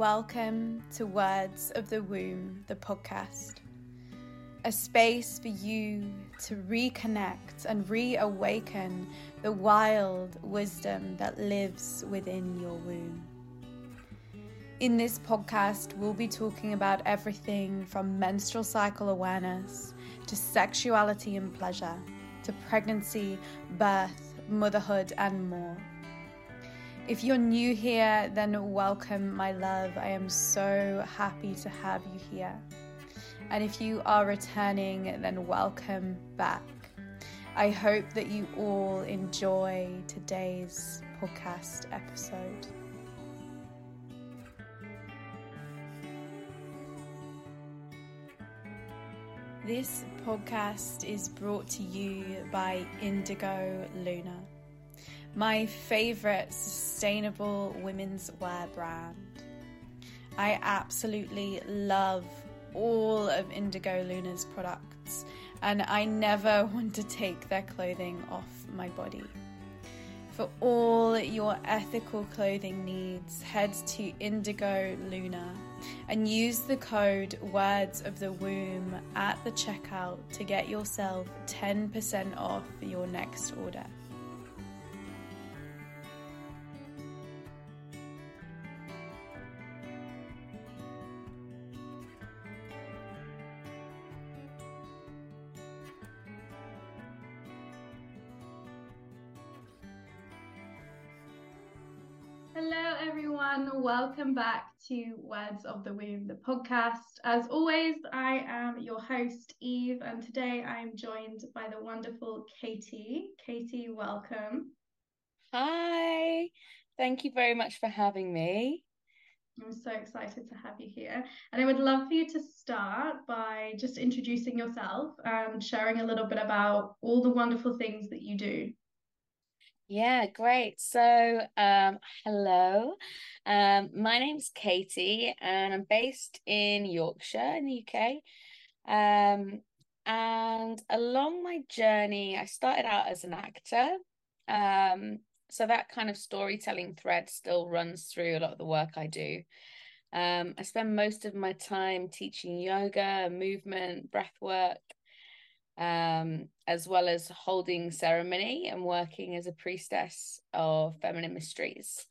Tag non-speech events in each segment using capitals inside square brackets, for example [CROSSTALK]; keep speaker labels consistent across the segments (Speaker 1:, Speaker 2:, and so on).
Speaker 1: Welcome to Words of the Womb, the podcast. A space for you to reconnect and reawaken the wild wisdom that lives within your womb. In this podcast, we'll be talking about everything from menstrual cycle awareness to sexuality and pleasure to pregnancy, birth, motherhood, and more. If you're new here, then welcome, my love. I am so happy to have you here. And if you are returning, then welcome back. I hope that you all enjoy today's podcast episode. This podcast is brought to you by Indigo Luna my favorite sustainable women's wear brand. I absolutely love all of Indigo Luna's products, and I never [LAUGHS] want to take their clothing off my body. For all your ethical clothing needs, head to Indigo Luna and use the code Words of the Womb at the checkout to get yourself 10% off your next order. Hello, everyone. Welcome back to Words of the Womb, the podcast. As always, I am your host, Eve, and today I'm joined by the wonderful Katie. Katie, welcome.
Speaker 2: Hi. Thank you very much for having me.
Speaker 1: I'm so excited to have you here. And I would love for you to start by just introducing yourself and sharing a little bit about all the wonderful things that you do.
Speaker 2: Yeah, great. So, um, hello. Um, my name's Katie, and I'm based in Yorkshire in the UK. Um, and along my journey, I started out as an actor. Um, so that kind of storytelling thread still runs through a lot of the work I do. Um, I spend most of my time teaching yoga, movement, breath work, um, as well as holding ceremony and working as a priestess of feminine mysteries.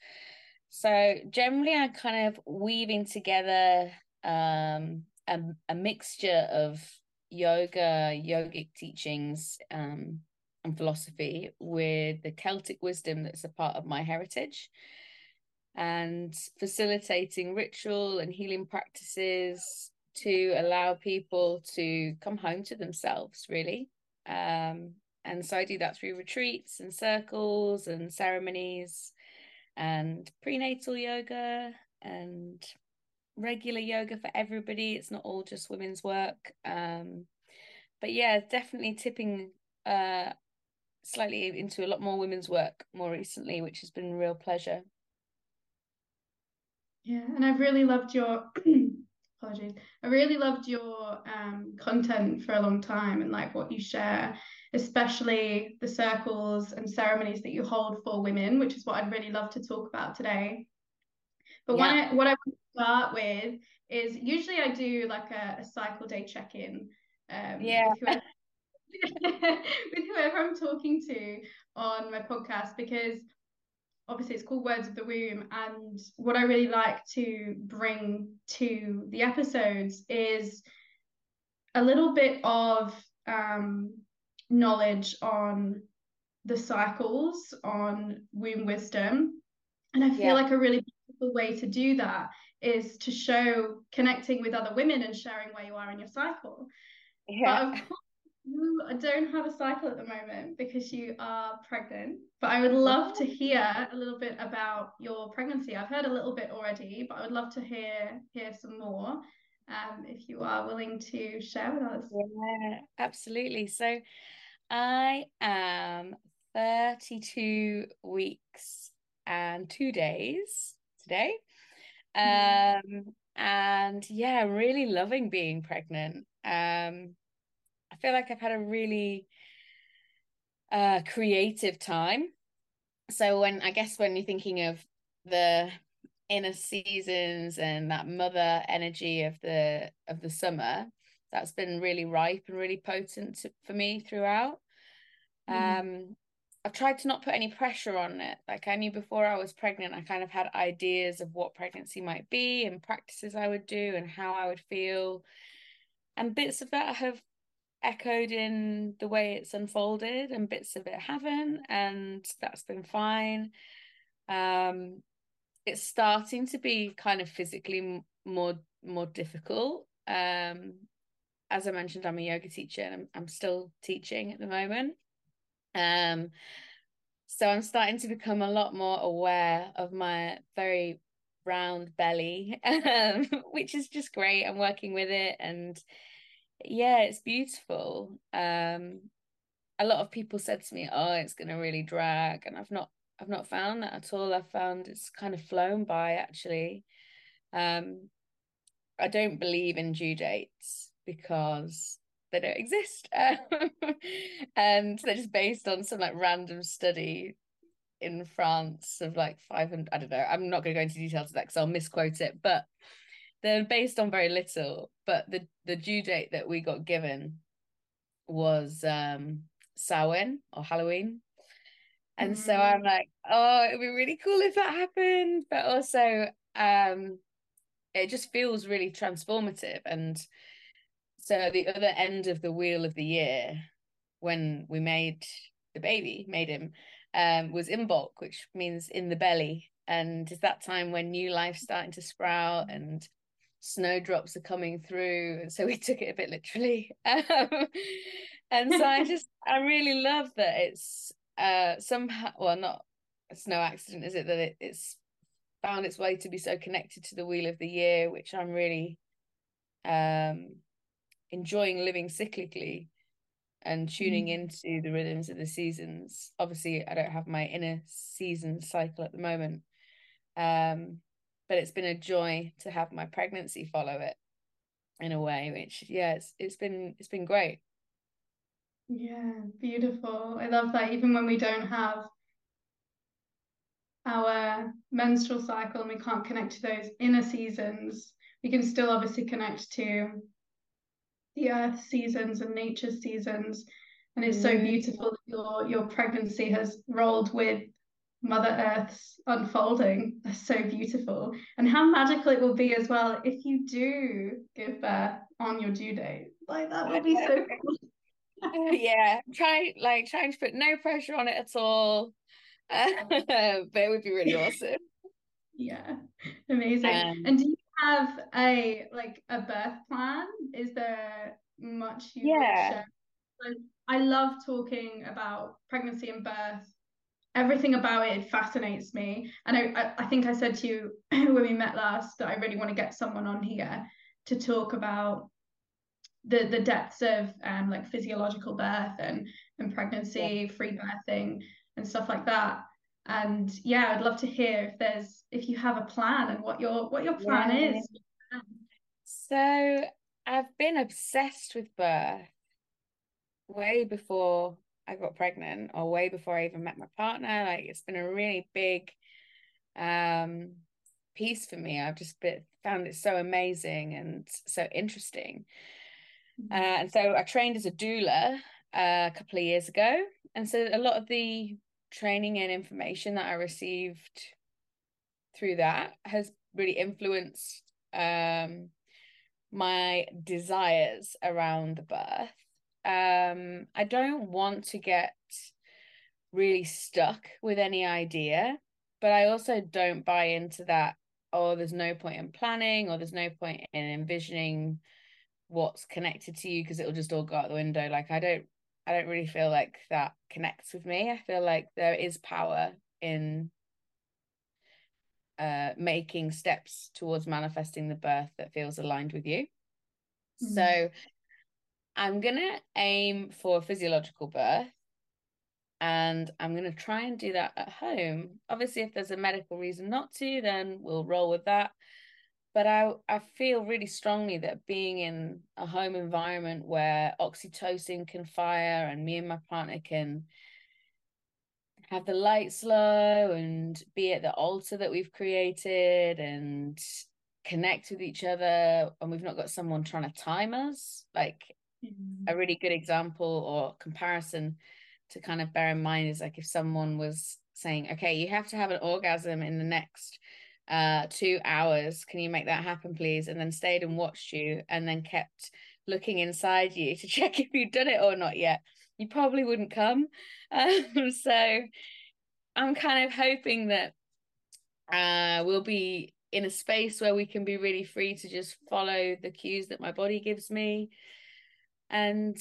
Speaker 2: So generally, I'm kind of weaving together um, a, a mixture of yoga, yogic teachings, um, and philosophy with the Celtic wisdom that's a part of my heritage and facilitating ritual and healing practices to allow people to come home to themselves, really. Um, and so I do that through retreats and circles and ceremonies and prenatal yoga and regular yoga for everybody. It's not all just women's work. Um, but yeah, definitely tipping uh, slightly into a lot more women's work more recently, which has been a real pleasure.
Speaker 1: Yeah, and I've really loved your [CLEARS THROAT] apologies. I really loved your um, content for a long time and like what you share, especially the circles and ceremonies that you hold for women, which is what I'd really love to talk about today. But yeah. I, what I want to start with is usually I do like a, a cycle day check in. Um,
Speaker 2: yeah.
Speaker 1: With whoever, [LAUGHS] with whoever I'm talking to on my podcast because obviously it's called Words of the Womb. And what I really like to bring to the episodes is a little bit of um, knowledge on the cycles, on womb wisdom. And I feel yeah. like a really beautiful way to do that is to show connecting with other women and sharing where you are in your cycle. Yeah. But of course, you don't have a cycle at the moment because you are pregnant, but I would love to hear a little bit about your pregnancy. I've heard a little bit already, but I would love to hear hear some more. Um, if you are willing to share with us.
Speaker 2: Yeah, absolutely. So I am 32 weeks and two days today. Mm-hmm. Um, and yeah, really loving being pregnant. Um, I feel like I've had a really uh, creative time. So when I guess when you're thinking of the inner seasons and that mother energy of the of the summer that's been really ripe and really potent for me throughout mm. um I've tried to not put any pressure on it. Like I knew before I was pregnant, I kind of had ideas of what pregnancy might be and practices I would do and how I would feel. And bits of that have echoed in the way it's unfolded, and bits of it haven't. And that's been fine. Um, it's starting to be kind of physically more more difficult. Um, as I mentioned, I'm a yoga teacher and I'm, I'm still teaching at the moment. Um, so I'm starting to become a lot more aware of my very round belly, [LAUGHS] um, which is just great. I'm working with it, and yeah, it's beautiful. Um, a lot of people said to me, "Oh, it's going to really drag," and I've not, I've not found that at all. I've found it's kind of flown by actually. Um, I don't believe in due dates because they don't [LAUGHS] exist. and they're just based on some like random study in France of like 500, I don't know. I'm not going to go into details of that because I'll misquote it, but they're based on very little. But the, the due date that we got given was um Samhain or Halloween. And mm-hmm. so mm. I'm like, oh, it'd be really cool if that happened. But also, um, it just feels really transformative. And so the other end of the wheel of the year, when we made the baby, made him, um, was Imbolc, which means in the belly. And it's that time when new life's starting to sprout and snowdrops are coming through. And so we took it a bit literally. [LAUGHS] Um, and so I just, I really love that it's uh somehow, well, not, it's no accident, is it, that it, it's found its way to be so connected to the wheel of the year, which I'm really um enjoying living cyclically and tuning mm. into the rhythms of the seasons. Obviously, I don't have my inner season cycle at the moment. Um, but it's been a joy to have my pregnancy follow it in a way, which yeah, it's it's been it's been great.
Speaker 1: Yeah, beautiful. I love that even when we don't have our menstrual cycle and we can't connect to those inner seasons, we can still obviously connect to the earth seasons and nature seasons. And it's so mm. beautiful that your your pregnancy has rolled with Mother Earth's unfolding. That's so beautiful. And how magical it will be as well if you do give birth on your due date. Like that would be so [LAUGHS]
Speaker 2: cool. yeah, try like trying to put no pressure on it at all. Uh, [LAUGHS] but it would be really awesome.
Speaker 1: Yeah, amazing. Um, and do you have a like a birth plan? Is there much you yeah. Like, I love talking about pregnancy and birth. Everything about it fascinates me. And I, I think I said to you [CLEARS THROAT] when we met last that I really want to get someone on here to talk about the the depths of um like physiological birth and and pregnancy, yeah. free birthing and stuff like that and yeah i'd love to hear if there's if you have a plan and what your what your plan yeah. is
Speaker 2: so i've been obsessed with birth way before i got pregnant or way before i even met my partner like it's been a really big um piece for me i've just been, found it so amazing and so interesting mm-hmm. uh, and so i trained as a doula uh, a couple of years ago and so a lot of the training and information that I received through that has really influenced um, my desires around the birth. Um, I don't want to get really stuck with any idea, but I also don't buy into that. Oh, there's no point in planning, or there's no point in envisioning what's connected to you because it'll just all go out the window. Like I don't I don't really feel like that connects with me. I feel like there is power in uh, making steps towards manifesting the birth that feels aligned with you. Mm-hmm. So I'm to aim for physiological birth and I'm to try and do that at home. Obviously, if there's a medical reason not to, then we'll roll with that but I I feel really strongly that being in a home environment where oxytocin can fire and me and my partner can have the lights low and be at the altar that we've created and connect with each other and we've not got someone trying to time us like mm-hmm. a really good example or comparison to kind of bear in mind is like if someone was saying okay you have to have an orgasm in the next uh two hours. Can you make that happen please? and then stayed and watched you and then kept looking inside you to [LAUGHS] check if you'd done it or not yet you probably wouldn't come. [LAUGHS] Um, so i'm kind of hoping that uh we'll be in a space where we can be really free to just follow the cues that my body gives me and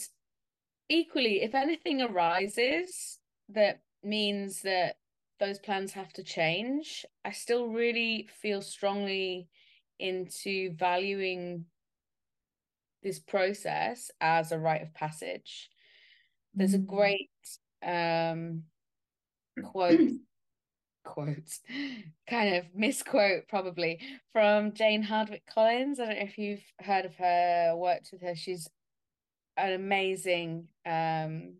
Speaker 2: equally if anything arises that means that those plans have to change i still really feel strongly into valuing this process as a rite of passage there's a mm. great um quote [CLEARS THROAT] quote kind of misquote probably from Jane Hardwicke Collins. I don't know if you've heard of her, worked with her. She's an amazing um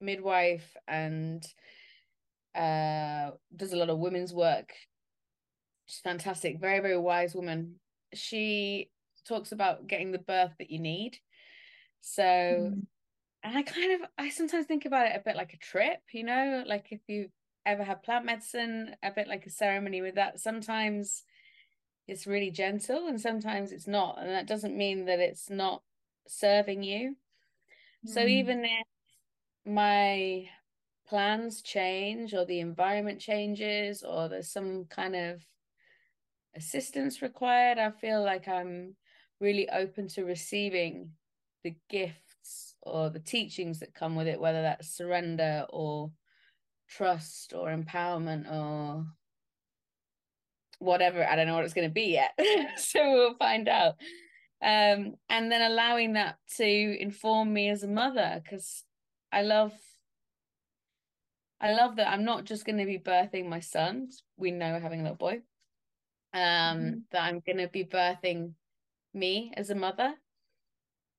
Speaker 2: midwife and uh does a lot of women's work. She's fantastic, very, very wise woman. She talks about getting the birth that you need. So mm. and I kind of I sometimes think about it a bit like a trip, you know, like if you ever had plant medicine, a bit like a ceremony with that. Sometimes it's really gentle and sometimes it's not. And that doesn't mean that it's not serving you. Mm. So even if my plans change or the environment changes or there's some kind of assistance required, I feel like I'm really open to receiving the gifts or the teachings that come with it, whether that's surrender or trust or empowerment or whatever. I don't know what it's going to be yet. [LAUGHS] so we'll find out. Um, and then allowing that to inform me as a mother because I love I love that I'm not just going to be birthing my son. We know we're having a little boy. Um, mm-hmm. that I'm going to be birthing me as a mother.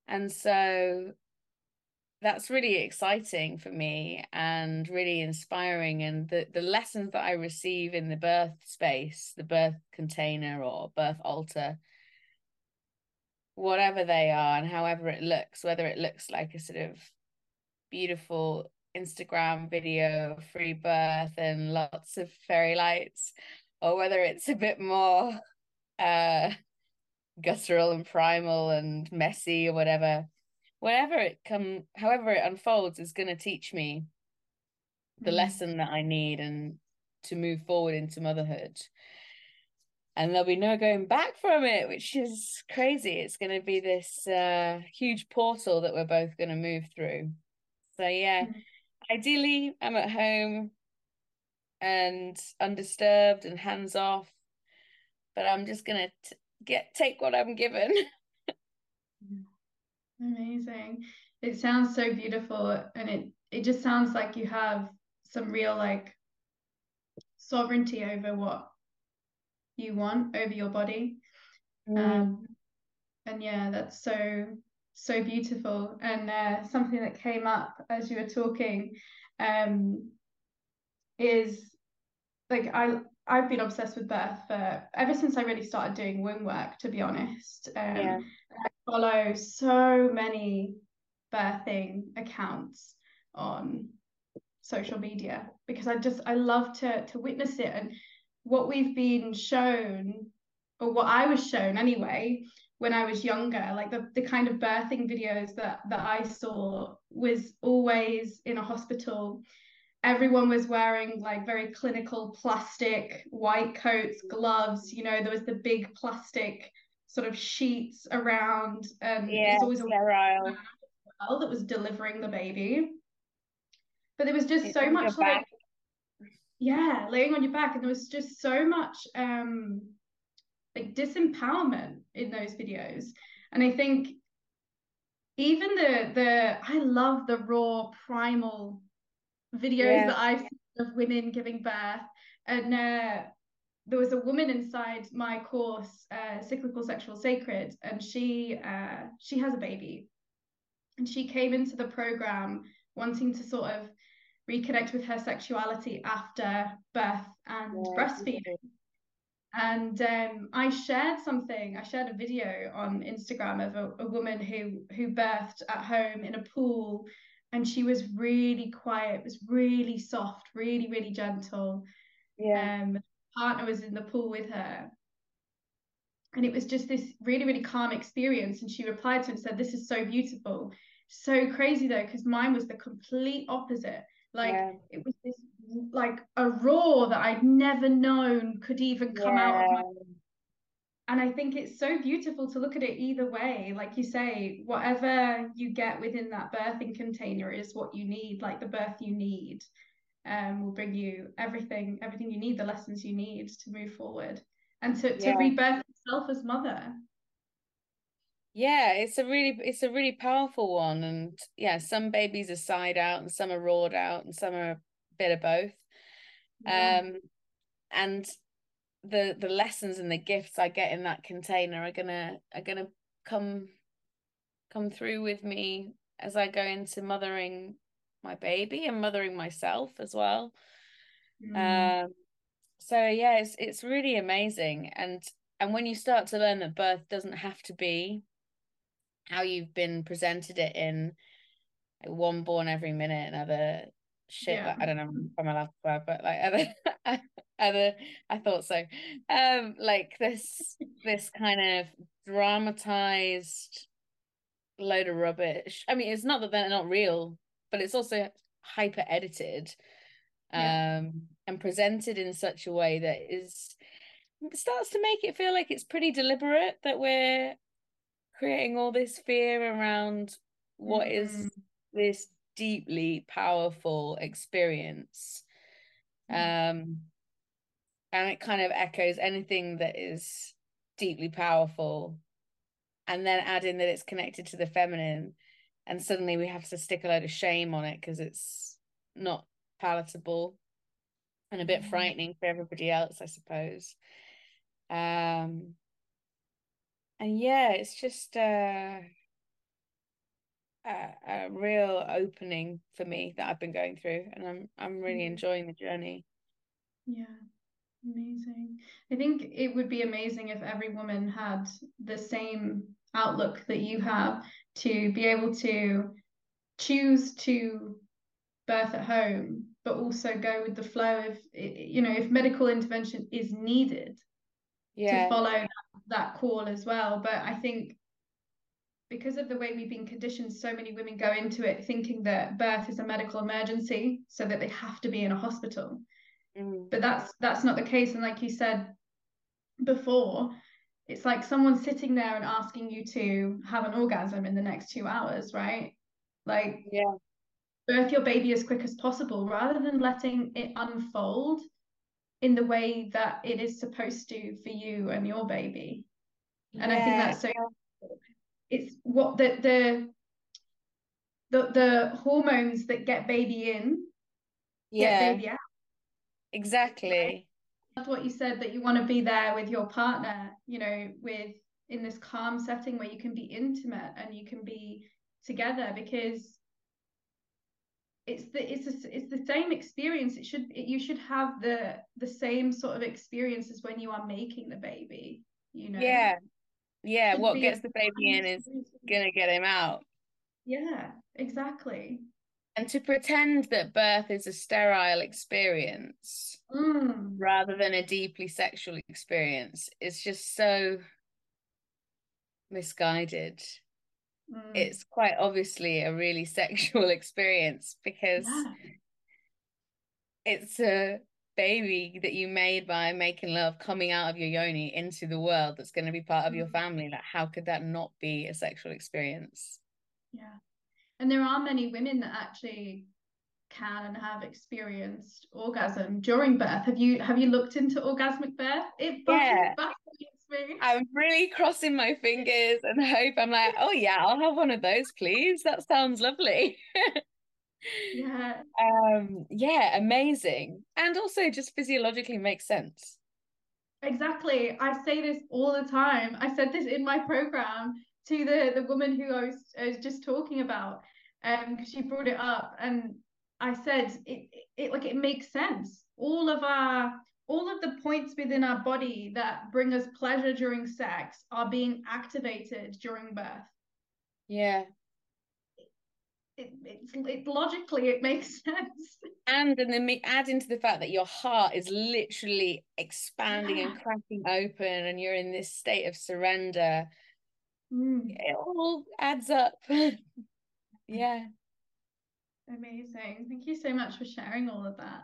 Speaker 2: And so that's really exciting for me and really inspiring and the the lessons that i receive in the birth space the birth container or birth altar whatever they are and however it looks whether it looks like a sort of beautiful instagram video of free birth and lots of fairy lights or whether it's a bit more uh guttural and primal and messy or whatever whatever it come however it unfolds is going to teach me the mm. lesson that i need and to move forward into motherhood and there'll be no going back from it which is crazy it's going to be this uh, huge portal that we're both going to move through so yeah mm. ideally i'm at home and undisturbed and hands off but i'm just going to get take what i'm given [LAUGHS]
Speaker 1: Amazing. It sounds so beautiful and it it just sounds like you have some real like sovereignty over what you want over your body. Mm. Um and yeah, that's so so beautiful. And uh, something that came up as you were talking um is like I I've been obsessed with birth for ever since I really started doing womb work, to be honest. Um, yeah follow so many birthing accounts on social media because I just I love to to witness it and what we've been shown or what I was shown anyway when I was younger like the the kind of birthing videos that that I saw was always in a hospital everyone was wearing like very clinical plastic white coats gloves you know there was the big plastic sort of sheets around and
Speaker 2: yeah,
Speaker 1: was always
Speaker 2: sterile
Speaker 1: well that was delivering the baby. But there was just it's so much like yeah, laying on your back, and there was just so much um like disempowerment in those videos. And I think even the the I love the raw primal videos yeah. that I've seen of women giving birth. And uh, there was a woman inside my course, uh, Cyclical Sexual Sacred, and she uh, she has a baby, and she came into the program wanting to sort of reconnect with her sexuality after birth and yeah, breastfeeding. And um, I shared something. I shared a video on Instagram of a, a woman who who birthed at home in a pool, and she was really quiet. Was really soft, really really gentle. Yeah. Um, partner was in the pool with her, and it was just this really really calm experience. And she replied to him and said, "This is so beautiful." So crazy though, because mine was the complete opposite. Like yeah. it was this like a roar that I'd never known could even come yeah. out of my and I think it's so beautiful to look at it either way. Like you say, whatever you get within that birthing container is what you need, like the birth you need. Um, will bring you everything, everything you need, the lessons you need to move forward and to, to yeah. rebirth yourself as mother
Speaker 2: yeah it's a really it's a really powerful one and yeah some babies are sighed out and some are roared out and some are a bit of both yeah. um and the the lessons and the gifts i get in that container are gonna are gonna come come through with me as i go into mothering my baby and mothering myself as well mm. um so yeah it's it's really amazing and and when you start to learn that birth doesn't have to be how you've been presented it in like, one born every minute and other shit yeah. like, I don't know if I'm allowed to swear, but like other [LAUGHS] other I thought so. Um like this this kind of dramatized load of rubbish. I mean it's not that they're not real, but it's also hyper edited yeah. um and presented in such a way that is starts to make it feel like it's pretty deliberate that we're creating all this fear around what mm. is mm-hmm. this deeply powerful experience mm. um and it kind of echoes anything that is deeply powerful and then add in that it's connected to the feminine and suddenly we have to stick a load of shame on it because it's not palatable and a bit mm. frightening for everybody else i suppose um and yeah, it's just uh, a, a real opening for me that I've been going through, and I'm I'm really mm-hmm. enjoying the journey.
Speaker 1: Yeah, amazing. I think it would be amazing if every woman had the same outlook that you have to be able to choose to birth at home but also go with the flow of you know if medical intervention is needed yeah. to follow that, that call as well. But I think because of the way we've been conditioned, so many women go into it thinking that birth is a medical emergency, so that they have to be in a hospital. Mm. But that's that's not the case. And like you said before, it's like someone sitting there and asking you to have an orgasm in the next two hours, right? Like
Speaker 2: yeah.
Speaker 1: birth your baby as quick as possible rather than letting it unfold in the way that it is supposed to for you and your baby. And yeah. i think that's so it's what the the the, the hormones that get baby in yeah. get baby out.
Speaker 2: Exactly.
Speaker 1: That's what you said that you want to be there with your partner you know with in this calm setting where you can be intimate and you can be together because it's the it's a, it's the same experience. It should it, you should have the the same sort of experience as when you are making the baby you know?
Speaker 2: Yeah. Yeah what gets the baby in is gonna get him out.
Speaker 1: Yeah exactly.
Speaker 2: And to pretend that birth is a sterile experience
Speaker 1: mm.
Speaker 2: rather than a deeply sexual experience is just so misguided mm. it's quite obviously a really [LAUGHS] sexual experience because yeah. it's a baby that you made by making love coming out of your yoni into the world that's going to be part of your mm. family like how could that not be a sexual experience
Speaker 1: yeah and there are many women that actually can and have experienced orgasm during birth have you have you looked into orgasmic birth it yeah
Speaker 2: I'm really crossing my fingers and hope I'm like, oh yeah, I'll have one of those, please. That sounds lovely. [LAUGHS]
Speaker 1: yeah.
Speaker 2: Um, yeah, amazing. And also just physiologically makes sense.
Speaker 1: Exactly. I say this all the time. I said this in my program to the the woman who I was, I was just talking about. Um, she brought it up and I said it, it like it makes sense. All of our all of the points within our body that bring us pleasure during sex are being activated during birth.
Speaker 2: Yeah.
Speaker 1: It, it, it logically it makes [LAUGHS] sense.
Speaker 2: And and then add into the fact that your heart is literally expanding
Speaker 1: Yeah.
Speaker 2: and cracking open, and you're in this state of surrender.
Speaker 1: Mm,
Speaker 2: It all adds up. [LAUGHS] yeah.
Speaker 1: amazing. Thank you so much for sharing all of that.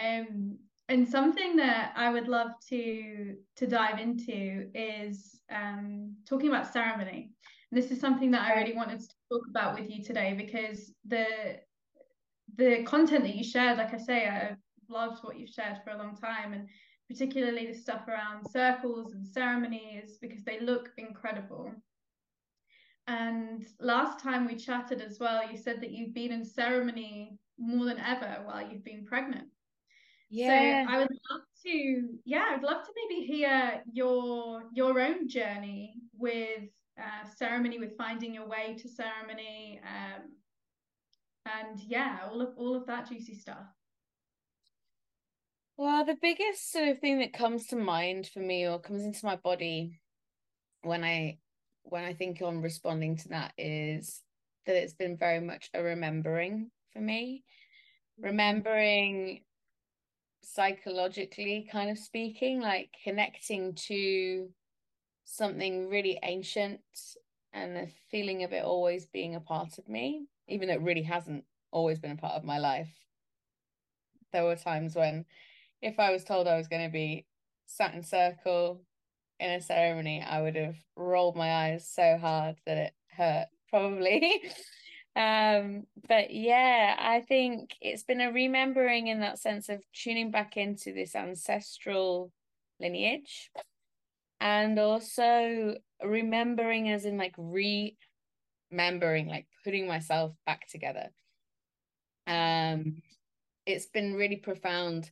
Speaker 1: Um, and something that I would love to to dive into is um, talking about ceremony. And this is something that I really wanted to talk about with you today because the the content that you shared, like I say, I've loved what you've shared for a long time, and particularly the stuff around circles and ceremonies because they look incredible. And last time we chatted as well, you said that you've been in ceremony more than ever while you've been pregnant.
Speaker 2: Yeah.
Speaker 1: So I would love to, yeah, I'd love to maybe hear your your own journey with uh, ceremony, with finding your way to ceremony, um, and yeah, all of all of that juicy stuff.
Speaker 2: Well, the biggest sort of thing that comes to mind for me or comes into my body when I when I think on responding to that is that it's been very much a remembering for me. Remembering psychologically kind of speaking, like connecting to something really ancient and the feeling of it always being a part of me, even though it really hasn't always been a part of my life. There were times when if I was told I was going to be sat in circle in a ceremony, I would have rolled my eyes so hard that it hurt, probably. [LAUGHS] um, but yeah, I think it's been a remembering in that sense of tuning back into this ancestral lineage and also remembering as in like remembering like putting myself back together um it's been really profound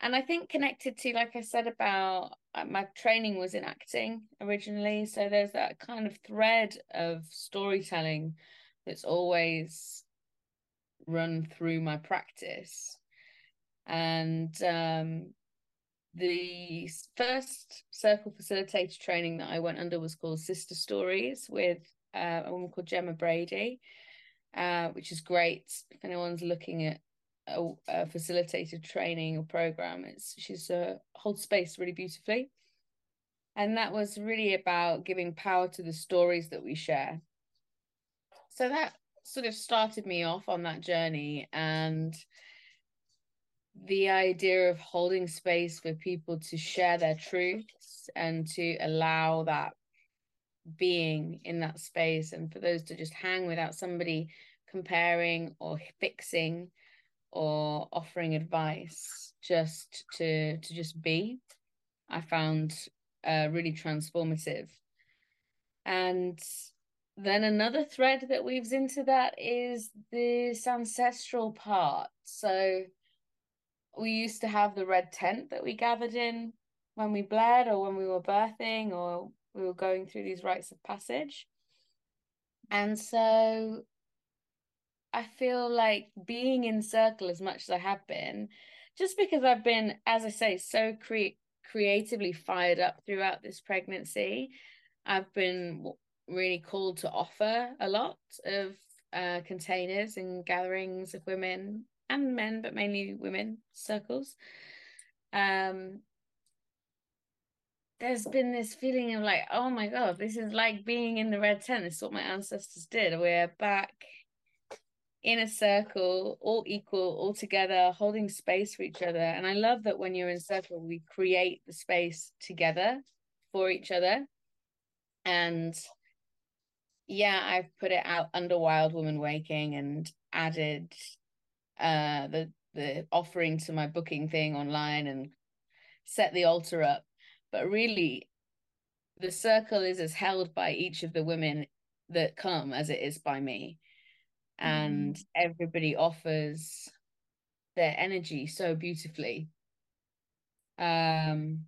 Speaker 2: and I think connected to, like I said, about uh, my training was in acting originally. So there's that kind of thread of storytelling that's always run through my practice. And um, the first circle facilitator training that I went under was called Sister Stories with uh, a woman called Gemma Brady, uh, which is great if anyone's looking at a, a facilitated training or program. It's she's uh, holds space really beautifully, and that was really about giving power to the stories that we share. So that sort of started me off on that journey, and the idea of holding space for people to share their truths and to allow that being in that space and for those to just hang without somebody comparing or fixing or offering advice just to to just be i found uh, really transformative. And then another thread that weaves into that is this ancestral part. So we used to have the red tent that we gathered in when we bled or when we were birthing or we were going through these rites of passage. And so I feel like being in circle as much as I have been, just because I've been, as I say, so cre- creatively fired up throughout this pregnancy, I've been really called to offer a lot of uh, containers and gatherings of women and men, but mainly women circles. Um, there's been this feeling of like, oh my god, this is like being in the red tent. This is what my ancestors did. We're back in a circle, all equal, all together, holding space for each other. And I love that when you're in circle, we create the space together for each other. And yeah, I've put it out under Wild Woman Waking and added uh the the offering to my booking thing online and set the altar up. But really the circle is as held by each of the women that come as it is by me and mm. everybody offers their energy so beautifully um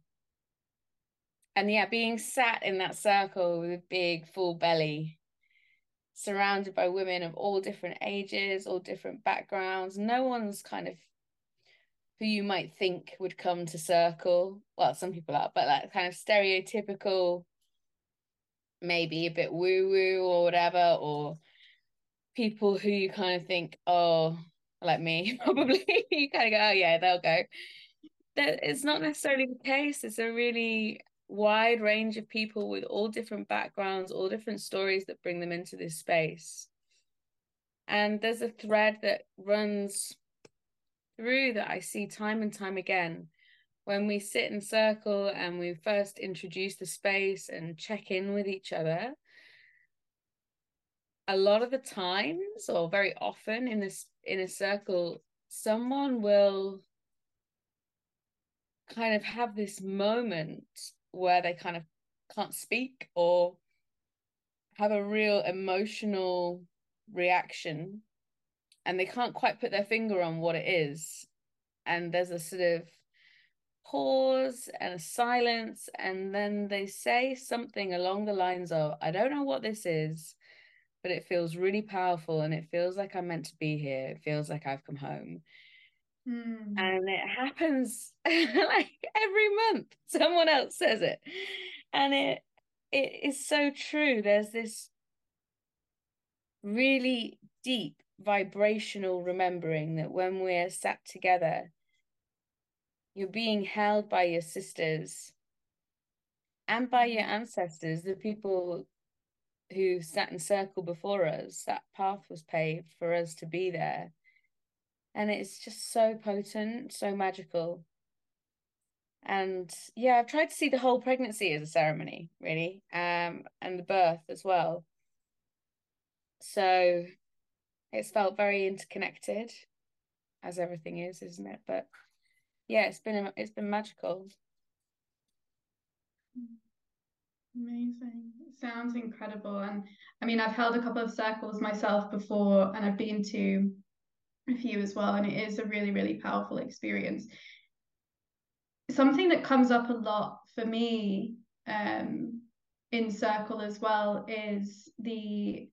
Speaker 2: and yeah being sat in that circle with a big full belly surrounded by women of all different ages, all different backgrounds. No one's kind of who you might think would come to circle. Well, some people are, but like kind of stereotypical, maybe a bit woo woo or whatever, or people who you kind of think, oh, like me, [LAUGHS] probably you kind of go, oh yeah, they'll go. That it's not necessarily the case. It's a really wide range of people with all different backgrounds, all different stories that bring them into this space. And there's a thread that runs through that I see time and time again. When we sit in circle and we first introduce the space and check in with each other, a lot of the times, or very often in this in a circle, someone will kind of have this moment where they kind of can't speak or have a real emotional reaction and they can't quite put their finger on what it is. And there's a sort of pause and a silence and then they say something along the lines of i don't know what this is but it feels really powerful and it feels like i'm meant to be here. It feels like i've come home
Speaker 1: Mm.
Speaker 2: And it happens [LAUGHS] like every month. Someone else says it. And it it is so true. There's this really deep vibrational remembering that when we're sat together, you're being held by your sisters and by your ancestors, the people who sat in circle before us. That path was paved for us to be there and it's just so potent, so magical. And yeah, I've tried to see the whole pregnancy as a ceremony, really, um, and the birth as well. So it's felt very interconnected, as everything is, isn't it? But yeah, it's been it's been magical.
Speaker 1: Amazing. Sounds incredible. And I mean, I've held a couple of circles myself before, and I've been to a you as well, and it is a really, really powerful experience. Something that comes up a lot for me um, in circle as well is the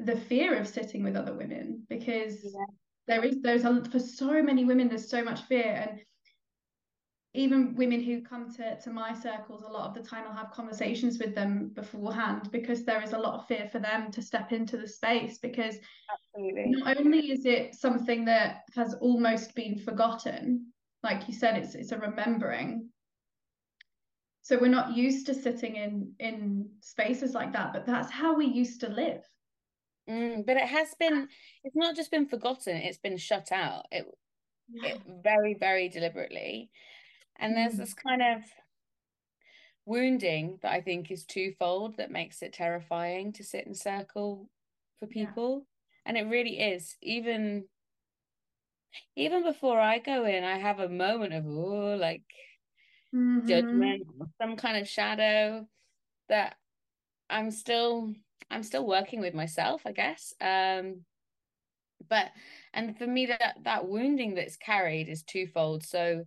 Speaker 1: the fear of sitting with other women because yeah. there is there's a for so many women there's so much fear and even women who come to, to my circles a lot of the time i'll have conversations with them beforehand because there is a lot of fear for them to step into the space because
Speaker 2: Absolutely.
Speaker 1: not only is it something that has almost been forgotten like you said it's it's a remembering so we're not used to sitting in in spaces like that but that's how we used to live
Speaker 2: mm, but it has been it's not just been forgotten it's been shut out it, yeah. it very very deliberately and there's this kind of wounding that I think is twofold that makes it terrifying to sit in circle for people. Yeah. And it really is. Even even before I go in, I have a moment of oh, like mm-hmm. judgment, some kind of shadow that I'm still I'm still working with myself, I guess. Um but and for me that that wounding that's carried is twofold. So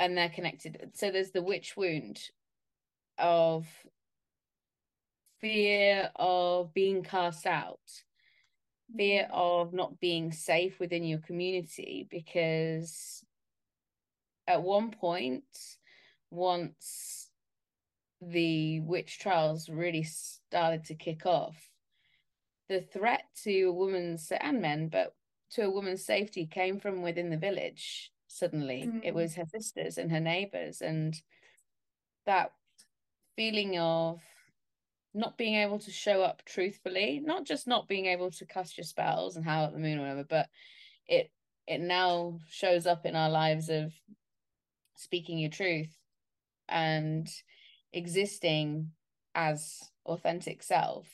Speaker 2: and they're connected. So there's the witch wound of fear of being cast out, fear mm-hmm. of not being safe within your community, because at one point, once the witch trials really started to kick off, the threat to a woman's and men, but to a woman's safety came from within the village suddenly mm. it was her sisters and her neighbors and that feeling of not being able to show up truthfully not just not being able to cast your spells and howl at the moon or whatever but it it now shows up in our lives of speaking your truth and existing as authentic self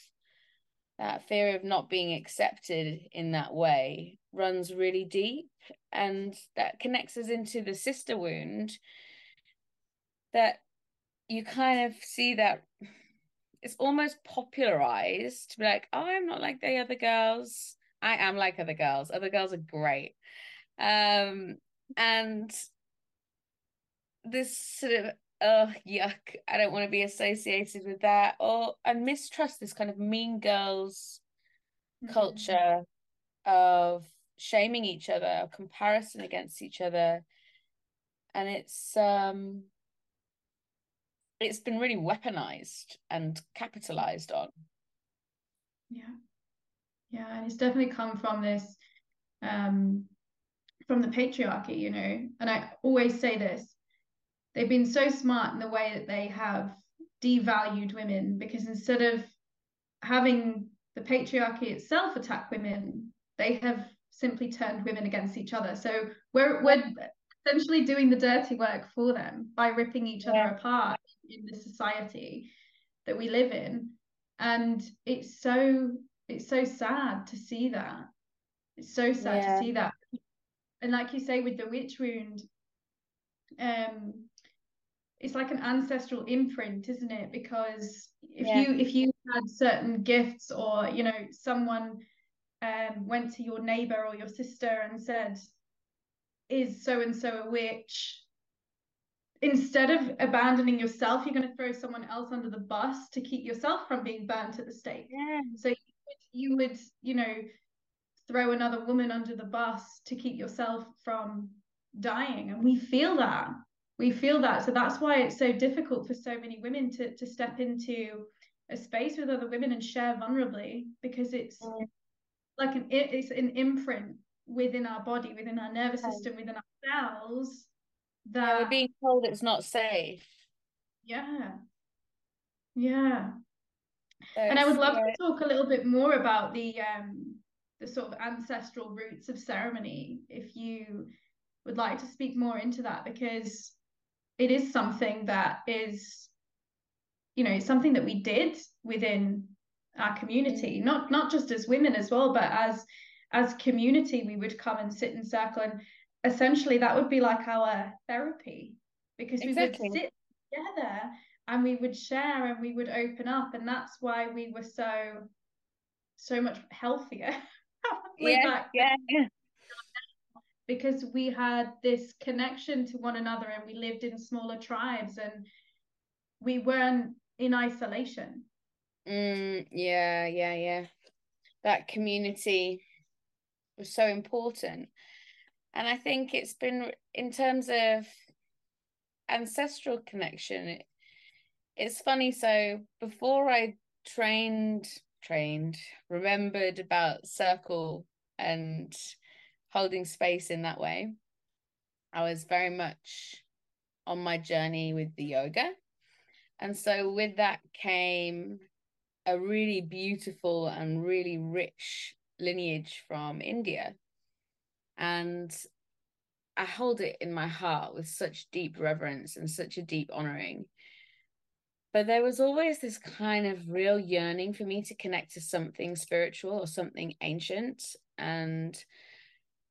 Speaker 2: that fear of not being accepted in that way runs really deep and that connects us into the sister wound that you kind of see that it's almost popularized to be like oh i'm not like the other girls i am like other girls other girls are great um and this sort of oh yuck, I don't want to be associated with that. Or and mistrust this kind of mean girls mm-hmm. culture of shaming each other, comparison against each other. And it's um it's been really weaponized and capitalized on.
Speaker 1: Yeah. Yeah, and it's definitely come from this um from the patriarchy, you know. And I always say this. They've been so smart in the way that they have devalued women because instead of having the patriarchy itself attack women, they have simply turned women against each other. So we're we're essentially doing the dirty work for them by ripping each other apart in the society that we live in. And it's so it's so sad to see that. It's so sad yeah. to see that. And like you say with the witch wound, um it's like an ancestral imprint isn't it because if yeah. you if you had certain gifts or you know someone um went to your neighbor or your sister and said is so and so a witch instead of abandoning yourself you're going to throw someone else under the bus to keep yourself from being burnt at the stake
Speaker 2: yeah.
Speaker 1: so you would, you would you know throw another woman under the bus to keep yourself from dying and we feel that we feel that so that's why it's so difficult for so many women to to step into a space with other women and share vulnerably because it's mm. Like an it's an imprint within our body within our nervous system within our cells that
Speaker 2: yeah, we're being told it's not safe.
Speaker 1: Yeah. Yeah. And I would love yeah. to talk a little bit more about the um the sort of ancestral roots of ceremony if you would like to speak more into that because it is something that is you know something that we did within our community mm. not not just as women as well but as as community we would come and sit in circle and essentially that would be like our therapy because exactly. we would sit together and we would share and we would open up and that's why we were so so much healthier [LAUGHS]
Speaker 2: yeah, yeah, yeah
Speaker 1: because we had this connection to one another and we lived in smaller tribes and we weren't in isolation.
Speaker 2: Mm, yeah, yeah, yeah. That community was so important. And I think it's been, in terms of ancestral connection, it, it's funny. So before I trained, trained, remembered about circle and holding space in that way. I was very much on my journey with the yoga. And so with that came a really beautiful and really rich lineage from India. And I hold it in my heart with such deep reverence and such a deep honoring. But there was always this kind of real yearning for me to connect to something spiritual or something ancient. And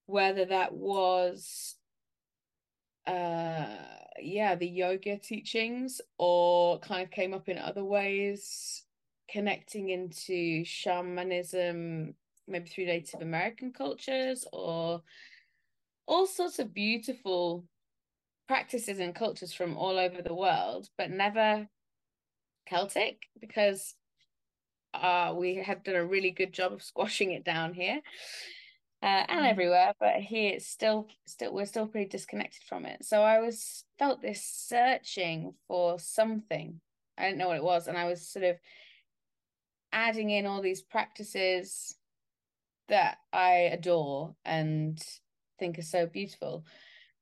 Speaker 2: whether that was uh yeah the yoga teachings or kind of came up in other ways connecting into shamanism maybe through native american cultures or all sorts of beautiful practices and cultures from all over the world but never celtic because uh we had done a really good job of squashing it down here uh, and mm. everywhere but here it's still still we're still pretty disconnected from it so i was felt this searching for something i didn't know what it was and i was sort of adding in all these practices that i adore and think are so beautiful.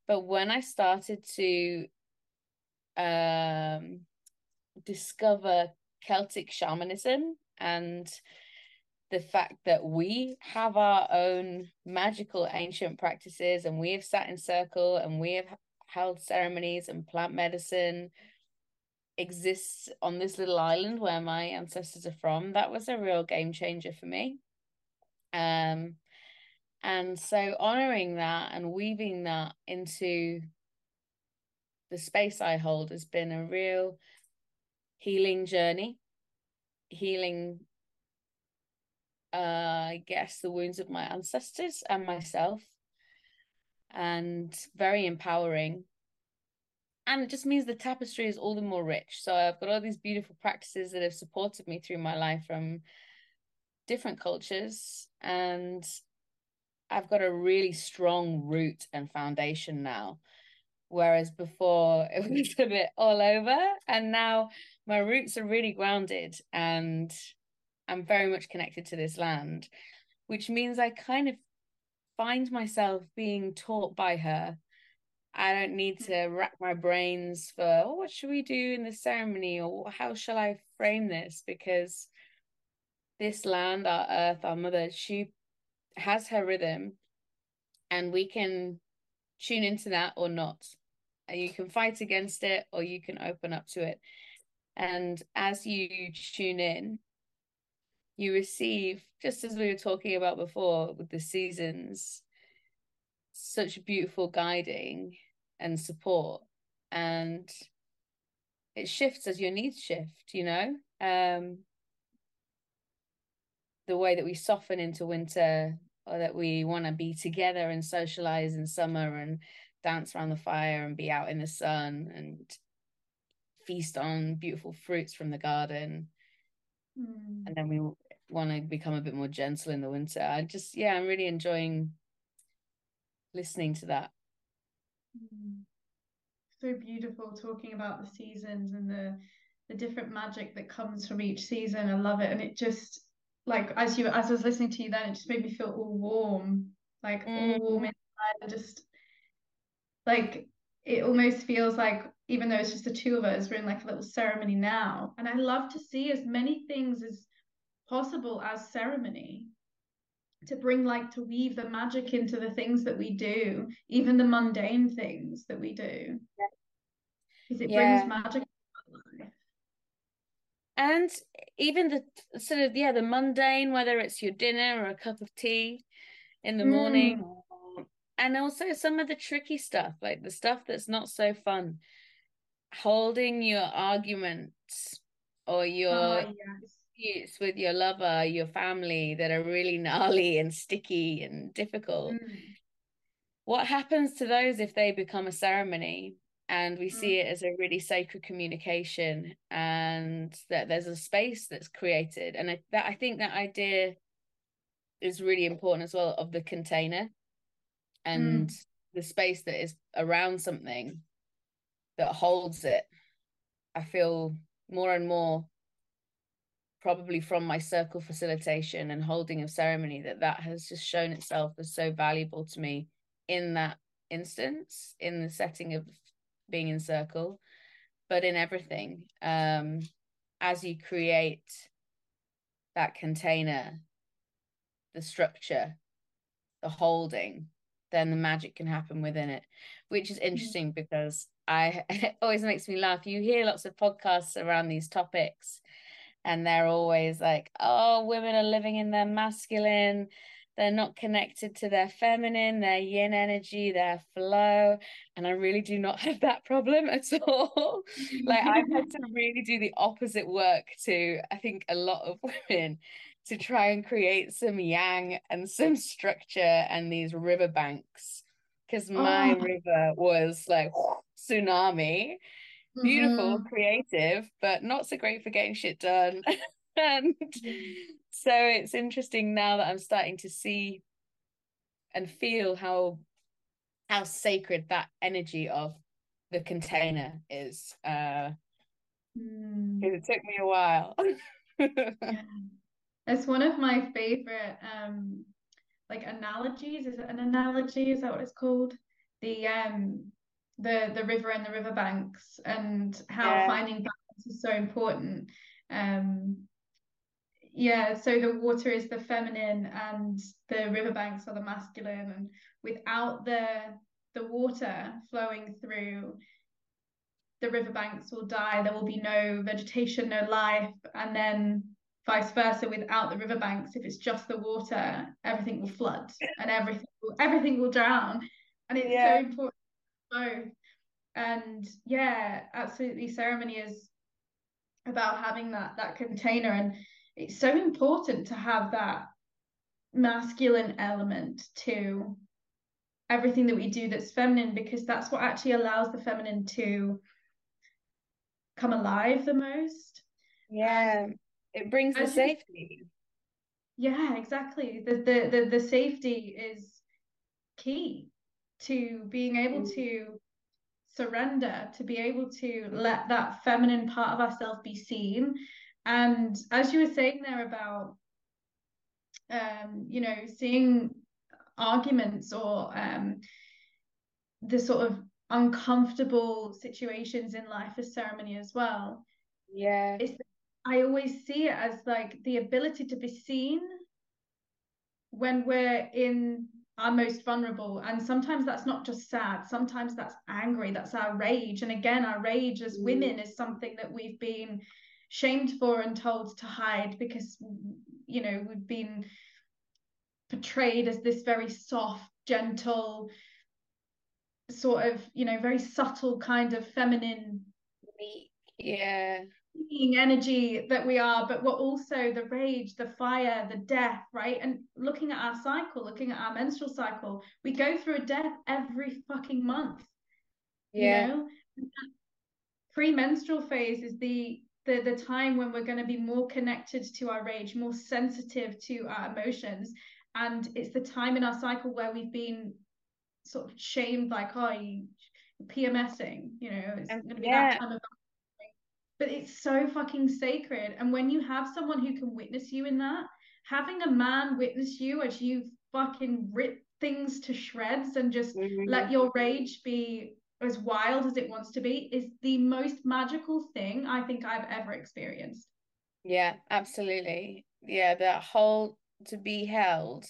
Speaker 2: But when i started to um discover celtic shamanism and the fact that we have our own magical ancient practices and we have sat in circle and we have held ceremonies and plant medicine exists on this little island where my ancestors are from that was a real game changer for me um and so honoring that and weaving that into the space i hold has been a real healing journey healing uh, I guess, the wounds of my ancestors and myself, and very empowering. And it just means the tapestry is all the more rich. So I've got all these beautiful practices that have supported me through my life from different cultures and I've got a really strong root and foundation now. Whereas before [LAUGHS] it was a bit all over. And now my roots are really grounded and I'm very much connected to this land, which means I kind of find myself being taught by her. I don't need mm-hmm. to rack my brains for oh, what should we do in the ceremony or how shall I frame this because this land, our earth, our mother, she has her rhythm and we can tune into that or not. Uh, you can fight against it or you can open up to it. And as you tune in, you receive, just as we were talking about before with the seasons, such beautiful guiding and support. And it shifts as your needs shift, you know? Um, the way that we soften into winter or that we want to be together and socialize in summer and dance around the fire and be out in the sun and feast on beautiful fruits from the garden mm. and then we want to become a bit more gentle in the winter i just yeah i'm really enjoying listening to that.
Speaker 1: Mm. so beautiful talking about the seasons and the the different magic that comes from each season. I love it. And it just like as you as I was listening to you then it just made me feel all warm like mm. all warm inside. And just like it almost feels like even though it's just the two of us we're in like a little ceremony now. And I love to see as many things as possible as ceremony to bring like to weave the magic into the things that we do even the mundane things that we do because it yeah. brings magic
Speaker 2: and even the sort of yeah the mundane whether it's your dinner or a cup of tea in the mm. morning and also some of the tricky stuff like the stuff that's not so fun holding your arguments or your oh, yes. Disputes with your lover your family that are really gnarly and sticky and difficult mm. what happens to those if they become a ceremony and we see mm. it as a really sacred communication and that there's a space that's created and I, that I think that idea is really important as well of the container and mm. the space that is around something that holds it I feel more and more probably from my circle facilitation and holding of ceremony that that has just shown itself as so valuable to me in that instance in the setting of being in circle, but in everything. Um, as you create that container, the structure, the holding, then the magic can happen within it, which is mm-hmm. interesting because I [LAUGHS] it always makes me laugh. You hear lots of podcasts around these topics, and they're always like, "Oh, women are living in their masculine." they're not connected to their feminine, their yin energy, their flow. And I really do not [LAUGHS] have that problem at all. like I've had to really do the opposite work to, I think, a lot of [LAUGHS] women to try and create some yang and some structure and these riverbanks. Because my oh. river was like [LAUGHS] tsunami, beautiful, mm-hmm. creative, but not so great for getting shit done. [LAUGHS] and so it's interesting now that I'm starting to see and feel how how sacred that energy of the container is. Uh, mm. It took me a while.
Speaker 1: yeah. [LAUGHS] It's one of my favorite um like analogies. Is it an analogy? Is that what it's called? The um the the river and the riverbanks and how yeah. finding balance is so important. Um yeah so the water is the feminine and the riverbanks are the masculine and without the the water flowing through the riverbanks will die there will be no vegetation no life and then vice versa without the riverbanks if it's just the water everything will flood and everything will, everything will drown and it's yeah. so important both and yeah absolutely ceremony is about having that that container and it's so important to have that masculine element to everything that we do that's feminine because that's what actually allows the feminine to come alive the most.
Speaker 2: Yeah, it brings the safety.
Speaker 1: Yeah, exactly. The, the the the safety is key to being able mm. to surrender, to be able to let that feminine part of ourselves be seen. And as you were saying there about um, you know, seeing arguments or um the sort of uncomfortable situations in life as ceremony as well.
Speaker 2: Yeah.
Speaker 1: It's, I always see it as like the ability to be seen when we're in our most vulnerable. And sometimes that's not just sad, sometimes that's angry, that's our rage. And again, our rage as mm. women is something that we've been shamed for and told to hide because, you know, we've been portrayed as this very soft, gentle, sort of you know very subtle kind of feminine
Speaker 2: yeah
Speaker 1: energy that we are but we're also the rage the fire the death right and looking at our cycle looking at our menstrual cycle we go through a death every fucking month yeah. you know pre-menstrual phase is the the the time when we're going to be more connected to our rage more sensitive to our emotions and it's the time in our cycle where we've been sort of shamed like oh you PMSing you know it's going to be yeah. that time of but it's so fucking sacred and when you have someone who can witness you in that having a man witness you as you fucking rip things to shreds and just mm-hmm. let your rage be as wild as it wants to be is the most magical thing I think I've ever experienced.
Speaker 2: Yeah, absolutely. Yeah, that whole to be held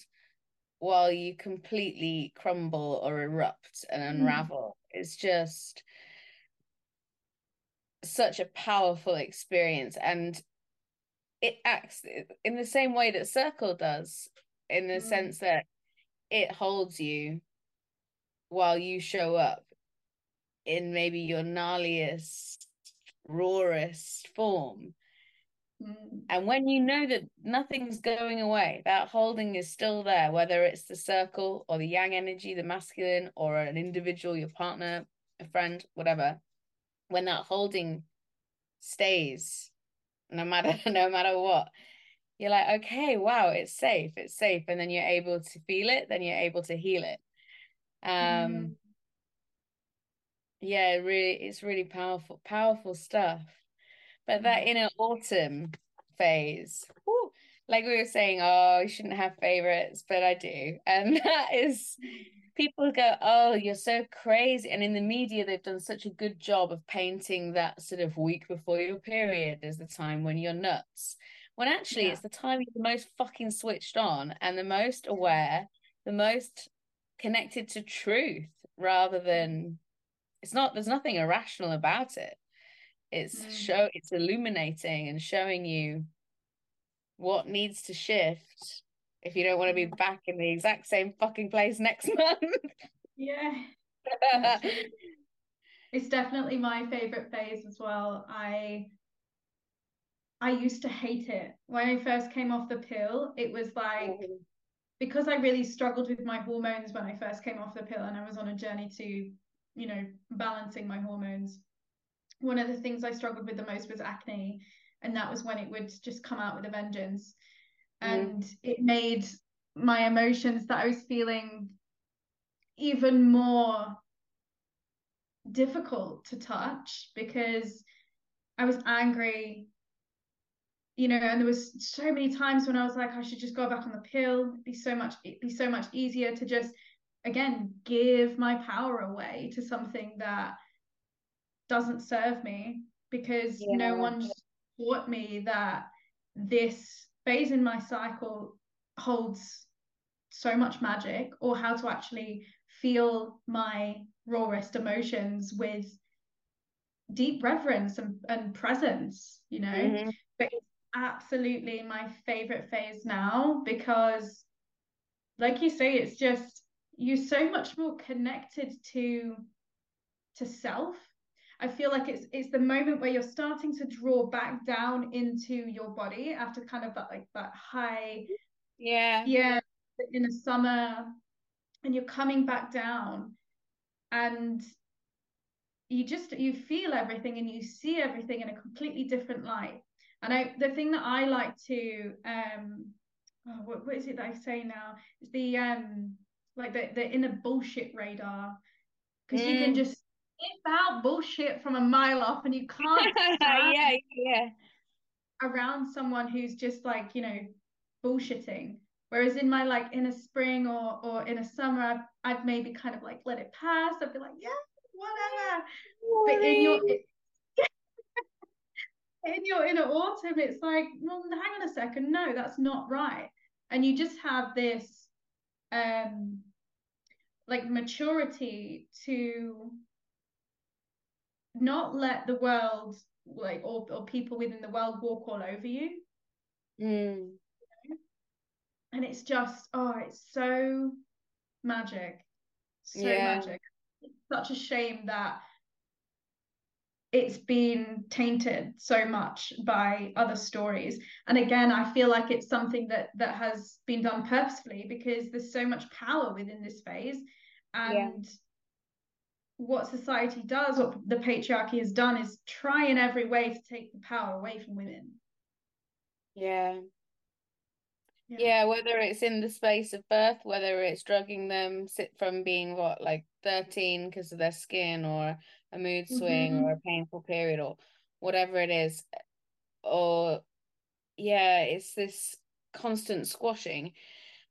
Speaker 2: while you completely crumble or erupt and mm. unravel mm. is just such a powerful experience and it acts in the same way that circle does in the mm. sense that it holds you while you show up in maybe your gnarliest rawest form Mm. And when you know that nothing's going away, that holding is still there, whether it's the circle or the yang energy, the masculine, or an individual, your partner, a friend, whatever, when that holding stays, no matter [LAUGHS] no matter what, you're like, okay, wow, it's safe, it's safe. And then you're able to feel it, then you're able to heal it. Um mm. yeah, really it's really powerful, powerful stuff. But that mm-hmm. inner autumn phase, like we were saying, oh, you shouldn't have favorites, but I do. And [LAUGHS] that is, people go, oh, you're so crazy. And in the media, they've done such a good job of painting that sort of week before your period as the time when you're nuts. When actually, yeah. it's the time you're the most fucking switched on and the most aware, the most connected to truth rather than it's not, there's nothing irrational about it it's mm. show it's illuminating and showing you what needs to shift if you don't want to be back in the exact same fucking place next [LAUGHS] month.
Speaker 1: yeah. [LAUGHS] it's definitely my favorite phase as well. I I used to hate it. When I first came off the pill, it was like mm-hmm. because I really struggled with my hormones when I first came off the pill and I was on a journey to, you know, balancing my hormones one of the things I struggled with the most was acne. And that was when it would just come out with a vengeance. Mm. And it made my emotions that I was feeling even more difficult to touch because I was angry, you know, and there was so many times when I was like, I should just go back on the pill. It'd be so much, it'd be so much easier to just again give my power away to something that doesn't serve me because yeah. no one taught me that this phase in my cycle holds so much magic or how to actually feel my rawest emotions with deep reverence and, and presence you know mm-hmm. but it's absolutely my favorite phase now because like you say it's just you're so much more connected to to self I feel like it's it's the moment where you're starting to draw back down into your body after kind of that like that high
Speaker 2: yeah
Speaker 1: yeah in the summer and you're coming back down and you just you feel everything and you see everything in a completely different light and i the thing that i like to um oh, what, what is it that i say now it's the um like the, the inner bullshit radar because mm. you can mm. just sniff out bullshit from a mile off and you can't [LAUGHS]
Speaker 2: yeah yeah
Speaker 1: around someone who's just like you know bullshitting. Whereas in my like in a spring or or in a summer I'd, I'd maybe kind of like let it pass. I'd be like yeah whatever. But in your [LAUGHS] in your in autumn it's like well hang on a second. No that's not right. And you just have this um like maturity to not let the world like or, or people within the world walk all over you
Speaker 2: mm.
Speaker 1: and it's just oh it's so magic so yeah. magic it's such a shame that it's been tainted so much by other stories and again i feel like it's something that that has been done purposefully because there's so much power within this phase and. What society does what the patriarchy has done is try in every way to take the power away from women
Speaker 2: yeah yeah, yeah whether it's in the space of birth whether it's drugging them from being what like 13 because of their skin or a mood swing mm-hmm. or a painful period or whatever it is or yeah it's this constant squashing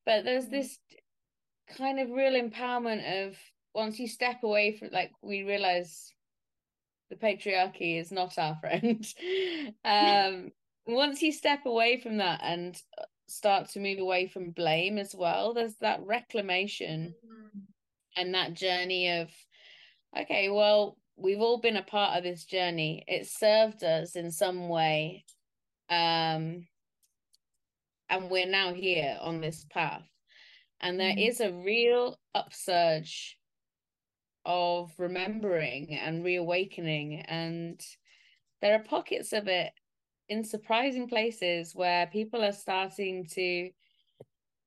Speaker 2: but there's mm-hmm. this kind of real empowerment of once you step away from like we realize the patriarchy is not our [LAUGHS] friend um once you step away from that and start to move away from blame as well there's that reclamation mm-hmm. and that journey of okay well we've all been a part of this journey. It served us in some way. Um, and we're now here on this path. And there mm. is a real upsurge of remembering and reawakening. And there are pockets of it in surprising places where people are starting to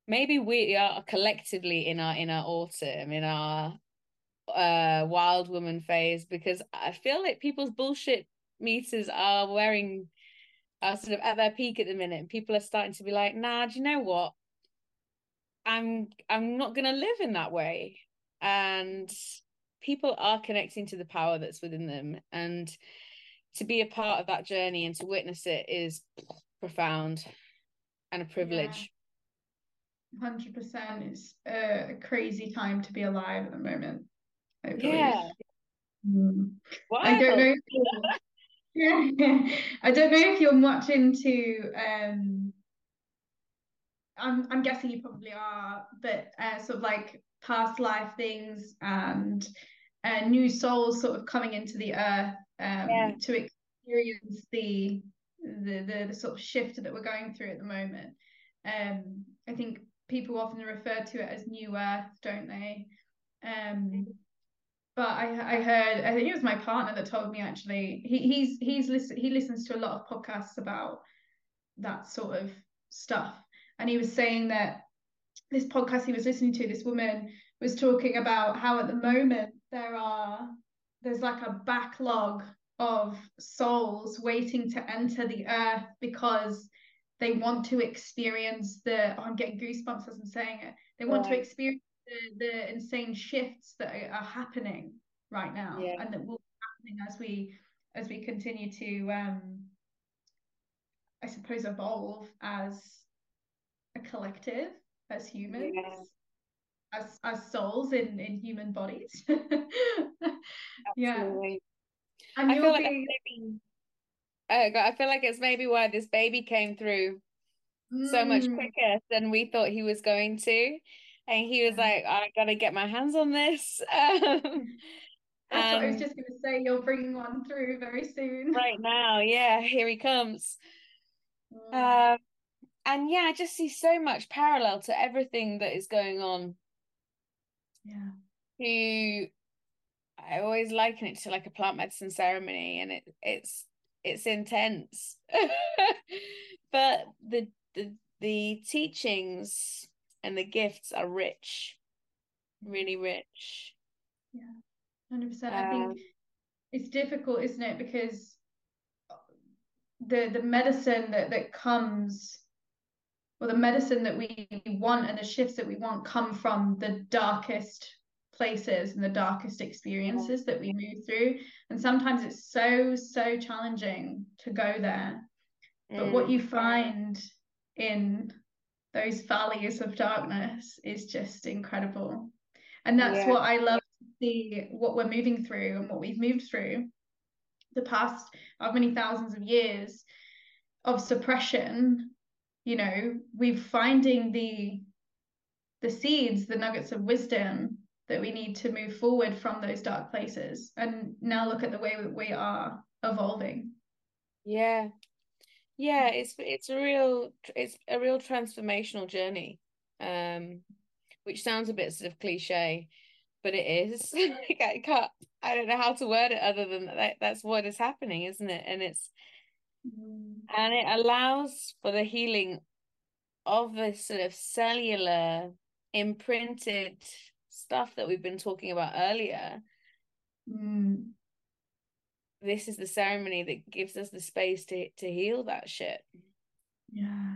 Speaker 2: maybe we are collectively in our in our autumn in our uh wild woman phase because I feel like people's bullshit meters are wearing are sort of at their peak at the minute and people are starting to be like nah do you know what i'm i'm not to live in that way and people are connecting to the power that's within them and to be a part of that journey and to witness it is profound and a privilege
Speaker 1: yeah. 100% it's a crazy time to be alive at the moment
Speaker 2: yeah.
Speaker 1: Mm. I don't know. yeah, [LAUGHS] I don't know if you're much into. Um, I'm I'm guessing you probably are, but uh, sort of like past life things and uh, new souls sort of coming into the earth um, yeah. to experience the, the the the sort of shift that we're going through at the moment. Um, I think people often refer to it as new earth, don't they? Um, but I, I heard I think it was my partner that told me actually he he's he's listen he listens to a lot of podcasts about that sort of stuff and he was saying that this podcast he was listening to this woman was talking about how at the moment there are there's like a backlog of souls waiting to enter the earth because they want to experience the oh, I'm getting goosebumps as I'm saying it they want to experience the, the insane shifts that are, are happening right now yeah. and that will be happening as we as we continue to um I suppose evolve as a collective as humans. As as souls in in human bodies [LAUGHS] yeah
Speaker 2: and I feel like being... maybe, uh, I feel like it's maybe why this baby came through mm. so much mm. quicker than we thought he was going to and he was like, I gotta get my hands on this. [LAUGHS]
Speaker 1: Um, what I was just gonna say. You're bringing one through very soon.
Speaker 2: Right now, yeah, here he comes. Mm. Um, and yeah, I just see so much parallel to everything that is going on.
Speaker 1: Yeah.
Speaker 2: To I always liken it to like a plant medicine ceremony, and it it's it's intense, [LAUGHS] but the the the teachings and the gifts are rich. really rich.
Speaker 1: Yeah, hundred percent. I think
Speaker 2: Um,
Speaker 1: it's difficult, isn't it? Because the the medicine that that comes or the medicine that we want and the shifts that we want come from the darkest places and the darkest experiences that we move through. And sometimes it's so so challenging to go there. But what
Speaker 2: mm,
Speaker 1: you find in those valleys of darkness is just incredible. And that's
Speaker 2: yeah,
Speaker 1: what I love to see what we're moving through and what we've moved through the past how many thousands of years of suppression you know we're finding the the seeds the nuggets of wisdom that we need to move forward from those dark places and now look at the way we are evolving
Speaker 2: yeah, yeah. It's it's a real it's a real transformational journey. Um, which sounds a bit sort of cliche, but it is. [LAUGHS] Like, I can't, I don't know how to word it other than that. That's what is happening, isn't it? And it's
Speaker 1: Mm.
Speaker 2: and it allows for the healing of this sort of cellular imprinted stuff that we've been talking about earlier.
Speaker 1: Mm.
Speaker 2: This is the ceremony that gives us the space to to heal that shit.
Speaker 1: yeah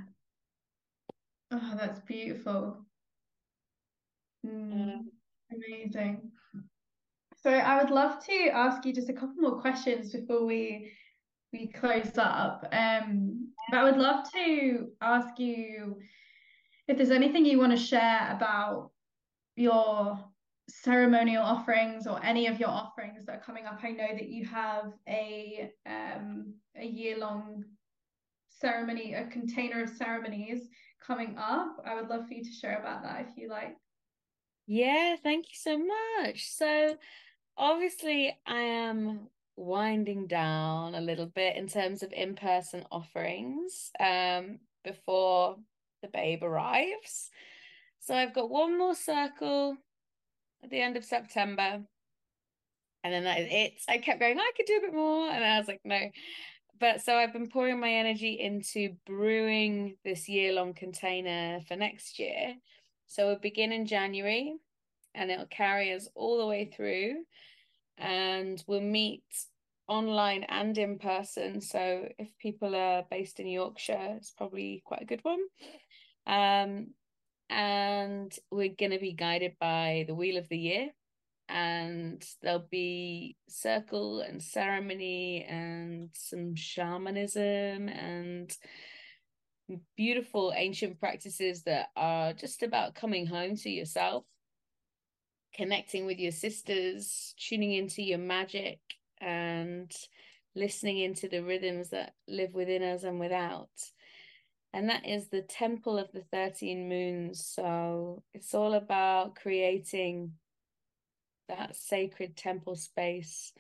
Speaker 1: oh that's beautiful Mm.
Speaker 2: Um,
Speaker 1: amazing so I would love to ask you just a couple more questions before we we close up um but I would love to ask you if there's anything you want to share about your ceremonial offerings or any of your offerings that are coming up. I know that you have a um a year-long ceremony, a container of ceremonies coming up. I would love for you to share about that if you like.
Speaker 2: yeah, thank you so much. So obviously I am winding down a little bit in terms of in-person offerings um before the babe arrives. So I've got one more circle at the end of September. And then that is it. I kept going, I could do a bit more. And I was like, no. But so I've been pouring my energy into brewing this year long container for next year. So we'll begin in January and it'll carry us all the way through. And we'll meet online and in person. So if people are based in Yorkshire, it's probably quite a good one. Um, and we're going to be guided by the Wheel of the Year. And there'll be circle and ceremony and some shamanism and beautiful ancient practices that are just about coming home to yourself, connecting with your sisters, tuning into your magic, and listening into the rhythms that live within us and without and that is the Temple of the 13 Moons. So it's all about creating that sacred temple space.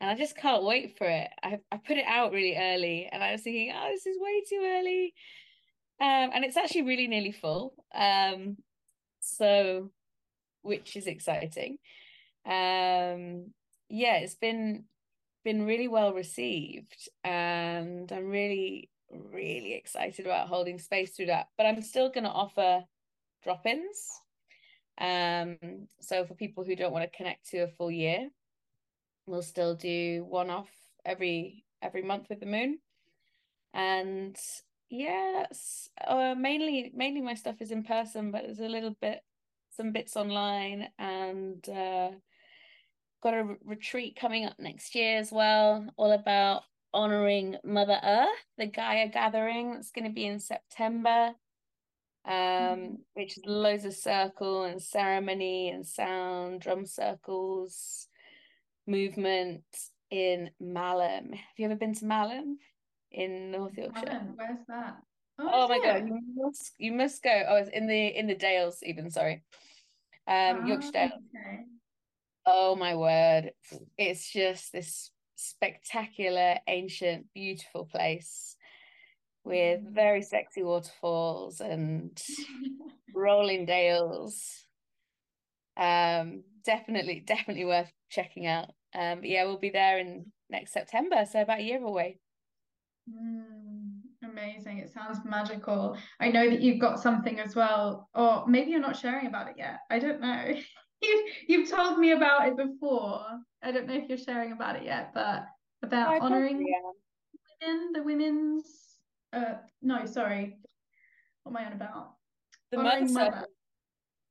Speaker 2: And I just can't wait for it. I, I put it out really early and I was thinking, oh, this is way too early. Um, and it's actually really nearly full. Um, so which is exciting. Um, yeah, it's been been really well received and I'm really really excited about holding space through that. But I'm still going to offer drop ins. Um, so for people who don't want to connect to a full year, we'll still do one off every every month with the moon. And yeah, that's uh, mainly mainly my stuff is in person, but there's a little bit some bits online and uh, got a retreat coming up next year as well, all about honoring Mother Earth, the Gaia gathering that's going to be in September, um, mm-hmm. which is loads of circle and ceremony and sound, drum circles, movement in Malham. Have you ever been to Malham in North Yorkshire?
Speaker 1: Malham, where's that?
Speaker 2: Oh, oh my god, you must you must go. Oh, it's in the in the Dales even, sorry. Um oh, Yorkshire Dales. Okay. Oh my word. It's just this spectacular, ancient, beautiful place with mm. very sexy waterfalls and [LAUGHS] rolling dales. Um, definitely, definitely worth checking out. Um, yeah, we'll be there in next September, so about a year away.
Speaker 1: Mm, amazing! It sounds magical. I know that you've got something as well, or maybe you're not sharing about it yet. I don't know. [LAUGHS] you've, you've told me about it before. I don't know if you're sharing about it yet, but about honoring women, the women's. Uh, no, sorry. What am I on about?
Speaker 2: The mother circle.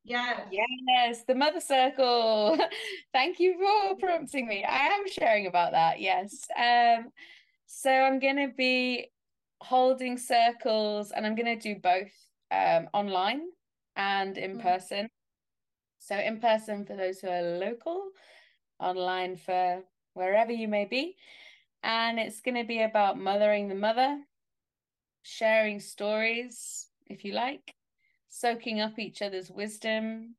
Speaker 1: Yes.
Speaker 2: Yes, the mother circle. [LAUGHS] Thank you for prompting me. I am sharing about that. Yes. Um, so I'm gonna be holding circles and I'm gonna do both um online and in mm. person. So in person for those who are local, online for wherever you may be. And it's going to be about mothering the mother, sharing stories, if you like, soaking up each other's wisdom,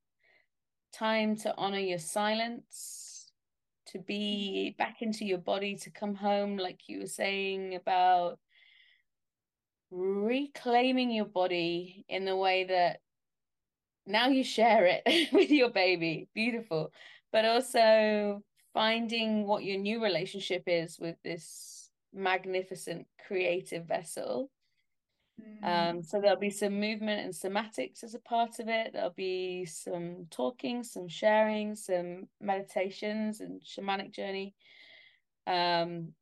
Speaker 2: time to honor your silence, to be back into your body, to come home, like you were saying about reclaiming your body in the way that now you share it [LAUGHS] with your baby. Beautiful. But also finding what your new relationship is with this magnificent creative vessel. Mm. Um, so there'll be some movement and somatics as a part of it. There'll be some talking, some sharing, some meditations and shamanic journey. Um,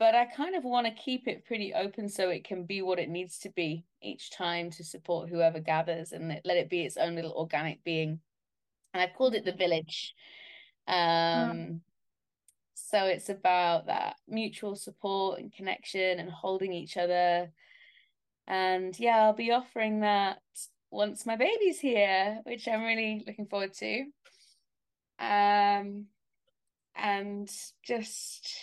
Speaker 2: but I kind of want to keep it pretty open so it can be what it needs to be each time to support whoever gathers and let it be its own little organic being. And I've called it the village. Um, So it's about that mutual support and connection and holding each other. And yeah, I'll be offering that once my baby's here, which I'm really looking forward to. Um, and just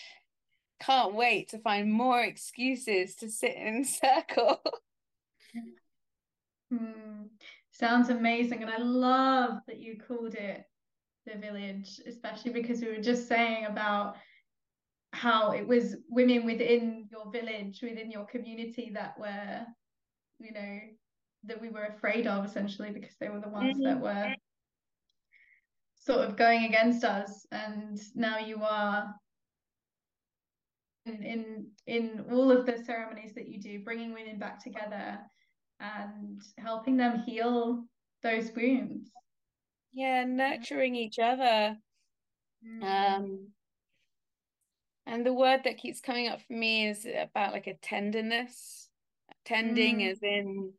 Speaker 2: can't wait to find more excuses to sit in [LAUGHS] circle.
Speaker 1: hmm. Sounds amazing. And I love that you called it the village, especially because we were just saying about how it was women within your village, within your community that were, you know, that we were afraid of essentially because they were the ones mm-hmm. that were sort of going against us. And now you are in, in in all of the ceremonies that you do, bringing women back together and helping them heal those wounds.
Speaker 2: Yeah, nurturing each other. Mm. Um, and the word that keeps coming up for me is about like a tenderness. Tending mm. as in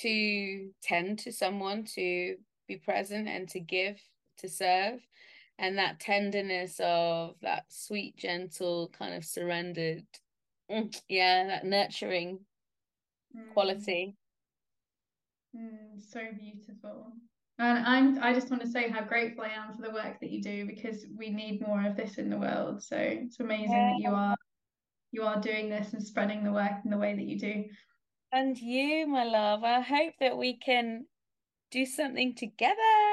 Speaker 2: to tend to someone, to be present and to give, to serve and that tenderness of that sweet gentle kind of surrendered mm, yeah that nurturing mm. quality.
Speaker 1: Mm, so beautiful. And i'm i just want to say how grateful i am for the work that you do because we need more of this in the world. So it's amazing yeah. that you are you are doing this and spreading the work in the way that you do.
Speaker 2: And you my love. I hope that we can do something together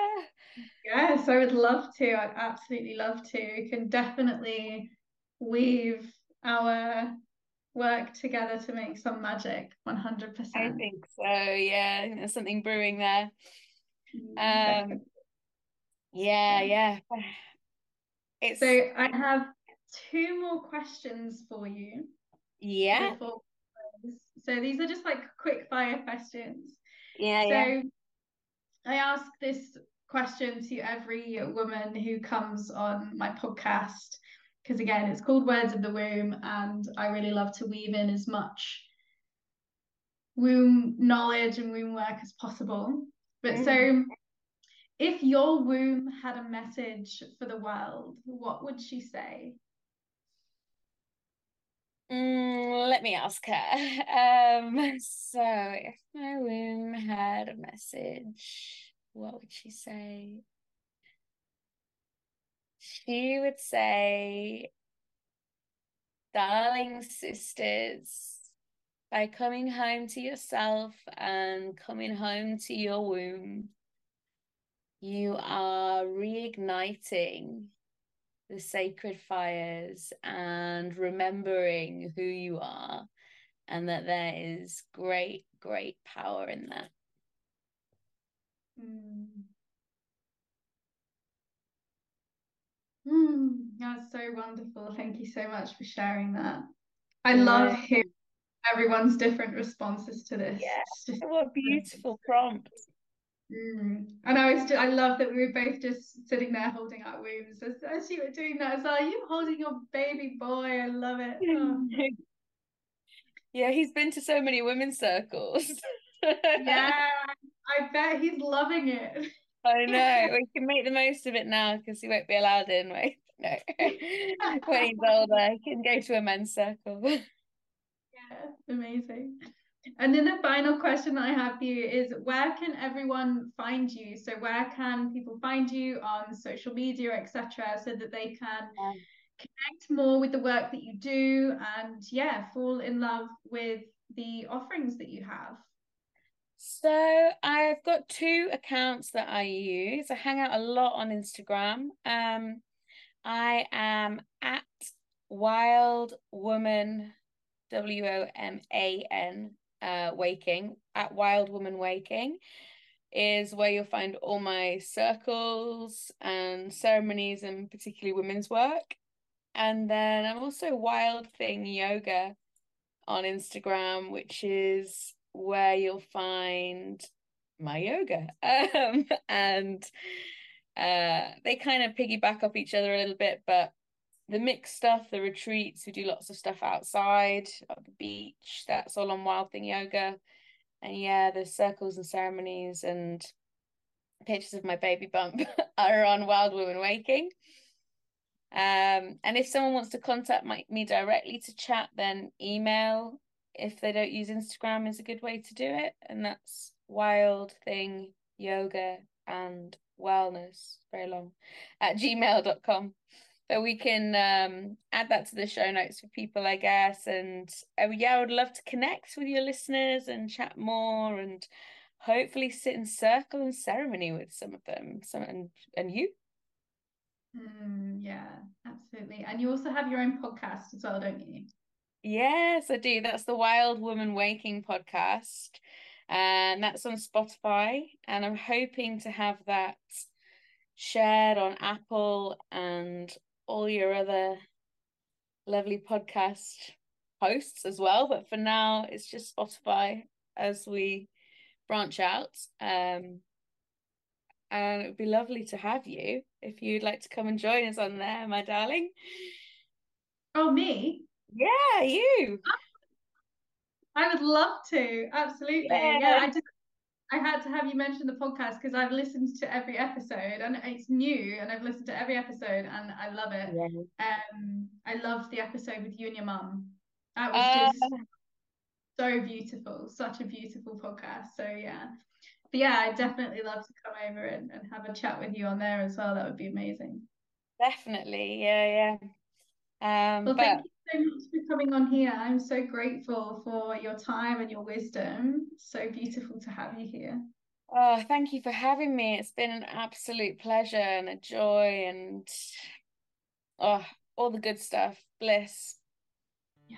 Speaker 1: Yes, I would love to. I'd absolutely love to. We can definitely weave our work together to make some magic 100%.
Speaker 2: I think so. Yeah, there's something brewing there. Um, yeah, yeah. [SIGHS]
Speaker 1: It's... So I have two more questions for you.
Speaker 2: Yeah.
Speaker 1: So these are just like quick fire questions.
Speaker 2: Yeah, so yeah.
Speaker 1: I ask this question to every woman who comes on my podcast because again it's called words of the womb and i really love to weave in as much womb knowledge and womb work as possible. But so if your womb had a message for the world what would she say?
Speaker 2: Mm, let me ask her. [LAUGHS] Um, so, if my womb had a message, what would she say? She would say, darling sisters, by coming home to yourself and coming home to your womb, you are reigniting the sacred fires and remembering who you are, and that there is great, great power in that.
Speaker 1: Mm. Mm, that's so wonderful. Thank you so much for sharing that. I yeah. love hearing everyone's different responses to this.
Speaker 2: Yeah, just... what a beautiful prompt.
Speaker 1: Mm. And I was, just, I love that we were both just sitting there holding our wombs as, as you were doing that. As well, you holding your baby boy. I love it. [LAUGHS] Oh.
Speaker 2: yeah, he's been to so many women's circles. [LAUGHS]
Speaker 1: yeah, I bet he's loving it.
Speaker 2: I [LAUGHS] know. We can make the most of it now because he won't be allowed in. [LAUGHS] Wait, no. [LAUGHS] when he's older, he can go to a men's circle.
Speaker 1: yeah, amazing. And then the final question that I have for you is where can everyone find you? So where can people find you on social media, etc., so that they can yeah. connect more with the work that you do and yeah, fall in love with the offerings that you have?
Speaker 2: So I've got two accounts that I use. I hang out a lot on Instagram. Um, I am at Wild Woman, W O M A N, uh, Waking, at Wild Woman Waking, is where you'll find all my circles and ceremonies and particularly women's work. And then I'm also Wild Thing Yoga on Instagram, which is where you'll find my yoga. [LAUGHS] Um, and uh, they kind of piggyback off each other a little bit, but the mixed stuff, the retreats, we do lots of stuff outside at the beach. That's all on Wild Thing Yoga. And yeah, the circles and ceremonies and pictures of my baby bump [LAUGHS] are on Wild Woman Waking. Um, and if someone wants to contact my, me directly to chat, then email if they don't use Instagram is a good way to do it. And that's wild thing yoga and wellness, very long, at gmail.com. But we can um, add that to the show notes for people, I guess. And uh, yeah, I would love to connect with your listeners and chat more and hopefully sit in circle and ceremony with some of them. Some and and you.
Speaker 1: Mm, yeah, absolutely. And you also have your own podcast as well, don't you?
Speaker 2: Yes, I do. That's the Wild Woman Waking podcast. And that's on Spotify. And I'm hoping to have that shared on Apple and all your other lovely podcast hosts as well. But for now, it's just Spotify as we branch out. Um, and it would be lovely to have you if you'd like to come and join us on there, my darling.
Speaker 1: Oh, me?
Speaker 2: Yeah, you.
Speaker 1: I would love to. Absolutely. Yeah, yeah I just I had to have you mention the podcast because I've listened to every episode and it's new and I've listened to every episode and I love it. Yeah. Um I loved the episode with you and your mum. That was uh, just so beautiful, such a beautiful podcast. So yeah. But yeah, I'd definitely love to come over and, and have a chat with you on there as well. That would be amazing.
Speaker 2: Definitely. Yeah, yeah. Um,
Speaker 1: well, but... so much for coming on here. I'm so grateful for your time and your wisdom. So beautiful to have you here.
Speaker 2: Oh, thank you for having me. It's been an absolute pleasure and a joy and oh, all the good stuff. Bliss.
Speaker 1: Yeah,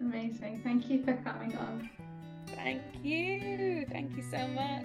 Speaker 1: amazing. Thank you for coming on.
Speaker 2: Thank you. Thank you so much.